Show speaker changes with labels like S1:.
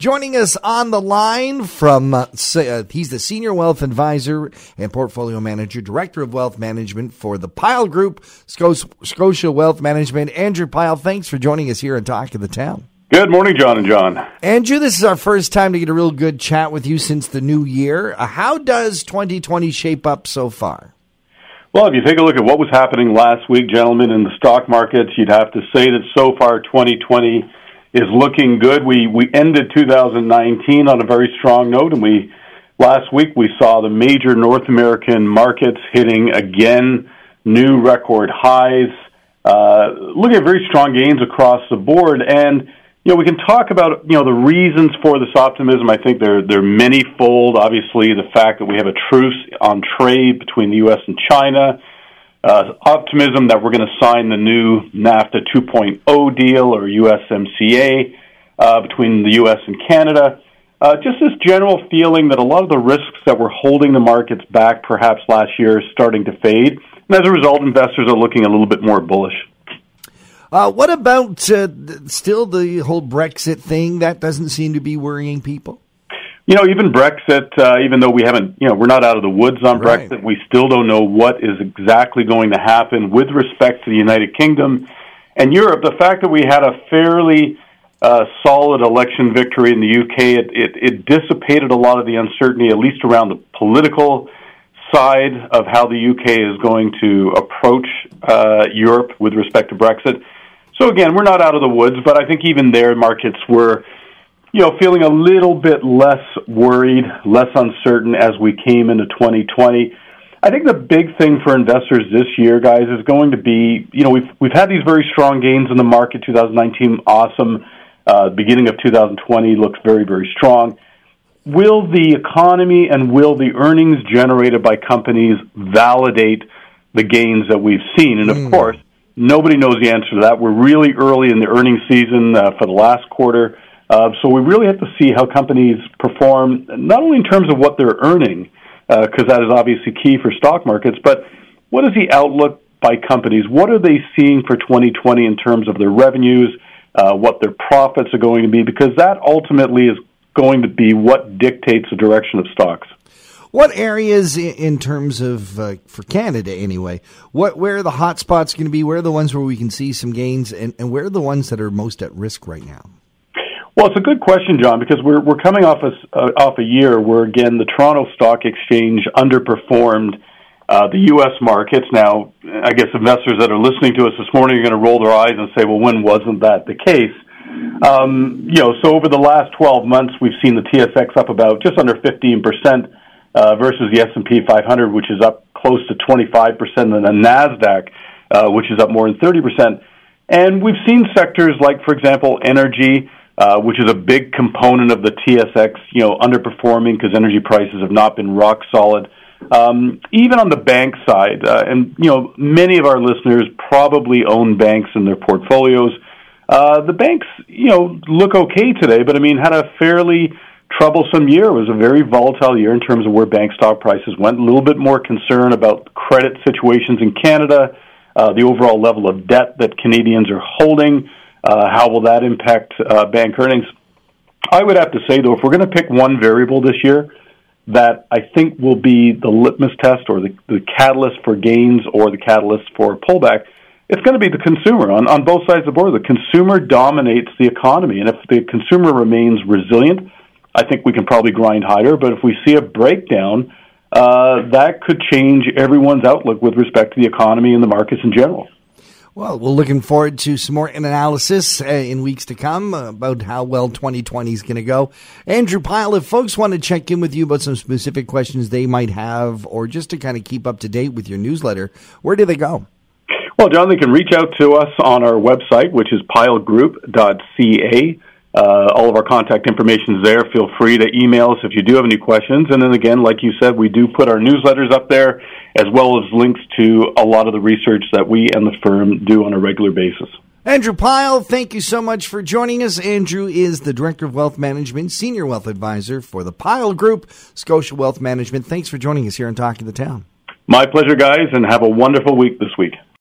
S1: Joining us on the line from, uh, uh, he's the Senior Wealth Advisor and Portfolio Manager, Director of Wealth Management for the Pyle Group, Scotia Wealth Management. Andrew Pyle, thanks for joining us here and Talk of the Town.
S2: Good morning, John and John.
S1: Andrew, this is our first time to get a real good chat with you since the new year. Uh, how does 2020 shape up so far?
S2: Well, if you take a look at what was happening last week, gentlemen, in the stock markets, you'd have to say that so far 2020 is looking good. We we ended 2019 on a very strong note, and we last week we saw the major North American markets hitting again new record highs. Uh, looking at very strong gains across the board, and you know we can talk about you know the reasons for this optimism. I think they're they're manyfold. Obviously, the fact that we have a truce on trade between the U.S. and China optimism that we're going to sign the new NAFTA 2.0 deal or USMCA uh, between the U.S. and Canada. Uh, just this general feeling that a lot of the risks that were holding the markets back perhaps last year are starting to fade. And as a result, investors are looking a little bit more bullish.
S1: Uh, what about uh, still the whole Brexit thing? That doesn't seem to be worrying people.
S2: You know, even Brexit, uh, even though we haven't, you know, we're not out of the woods on right. Brexit, we still don't know what is exactly going to happen with respect to the United Kingdom and Europe. The fact that we had a fairly uh, solid election victory in the UK, it, it, it dissipated a lot of the uncertainty, at least around the political side of how the UK is going to approach uh, Europe with respect to Brexit. So again, we're not out of the woods, but I think even there, markets were you know, feeling a little bit less worried, less uncertain as we came into 2020. I think the big thing for investors this year, guys, is going to be, you know, we've we've had these very strong gains in the market. 2019, awesome. Uh, beginning of 2020 looks very, very strong. Will the economy and will the earnings generated by companies validate the gains that we've seen? And of mm. course, nobody knows the answer to that. We're really early in the earnings season uh, for the last quarter. Uh, so we really have to see how companies perform, not only in terms of what they're earning, because uh, that is obviously key for stock markets, but what is the outlook by companies? What are they seeing for 2020 in terms of their revenues, uh, what their profits are going to be? Because that ultimately is going to be what dictates the direction of stocks.
S1: What areas, in terms of uh, for Canada anyway, what where are the hot spots going to be? Where are the ones where we can see some gains, and, and where are the ones that are most at risk right now?
S2: Well, it's a good question, John, because we're we're coming off a uh, off a year where again the Toronto Stock Exchange underperformed uh, the U.S. markets. Now, I guess investors that are listening to us this morning are going to roll their eyes and say, "Well, when wasn't that the case?" Um, you know, so over the last 12 months, we've seen the TSX up about just under 15 percent uh, versus the S&P 500, which is up close to 25 percent, and the Nasdaq, uh, which is up more than 30 percent. And we've seen sectors like, for example, energy which is a big component of the TSX, you know, underperforming because energy prices have not been rock solid. Um, even on the bank side, uh, and you know, many of our listeners probably own banks in their portfolios. Uh, the banks, you know, look okay today, but I mean, had a fairly troublesome year. It was a very volatile year in terms of where bank stock prices went. A little bit more concern about credit situations in Canada, uh, the overall level of debt that Canadians are holding. Uh, how will that impact uh, bank earnings? I would have to say, though, if we're going to pick one variable this year that I think will be the litmus test or the, the catalyst for gains or the catalyst for pullback, it's going to be the consumer on, on both sides of the board. The consumer dominates the economy, and if the consumer remains resilient, I think we can probably grind higher. But if we see a breakdown, uh, that could change everyone's outlook with respect to the economy and the markets in general.
S1: Well, we're looking forward to some more analysis uh, in weeks to come about how well 2020 is going to go. Andrew Pyle, if folks want to check in with you about some specific questions they might have, or just to kind of keep up to date with your newsletter, where do they go?
S2: Well, John, they can reach out to us on our website, which is pylegroup.ca. Uh, all of our contact information is there. Feel free to email us if you do have any questions. And then again, like you said, we do put our newsletters up there as well as links to a lot of the research that we and the firm do on a regular basis.
S1: Andrew Pyle, thank you so much for joining us. Andrew is the Director of Wealth Management, Senior Wealth Advisor for the Pyle Group, Scotia Wealth Management. Thanks for joining us here on Talking the Town.
S2: My pleasure, guys, and have a wonderful week this week.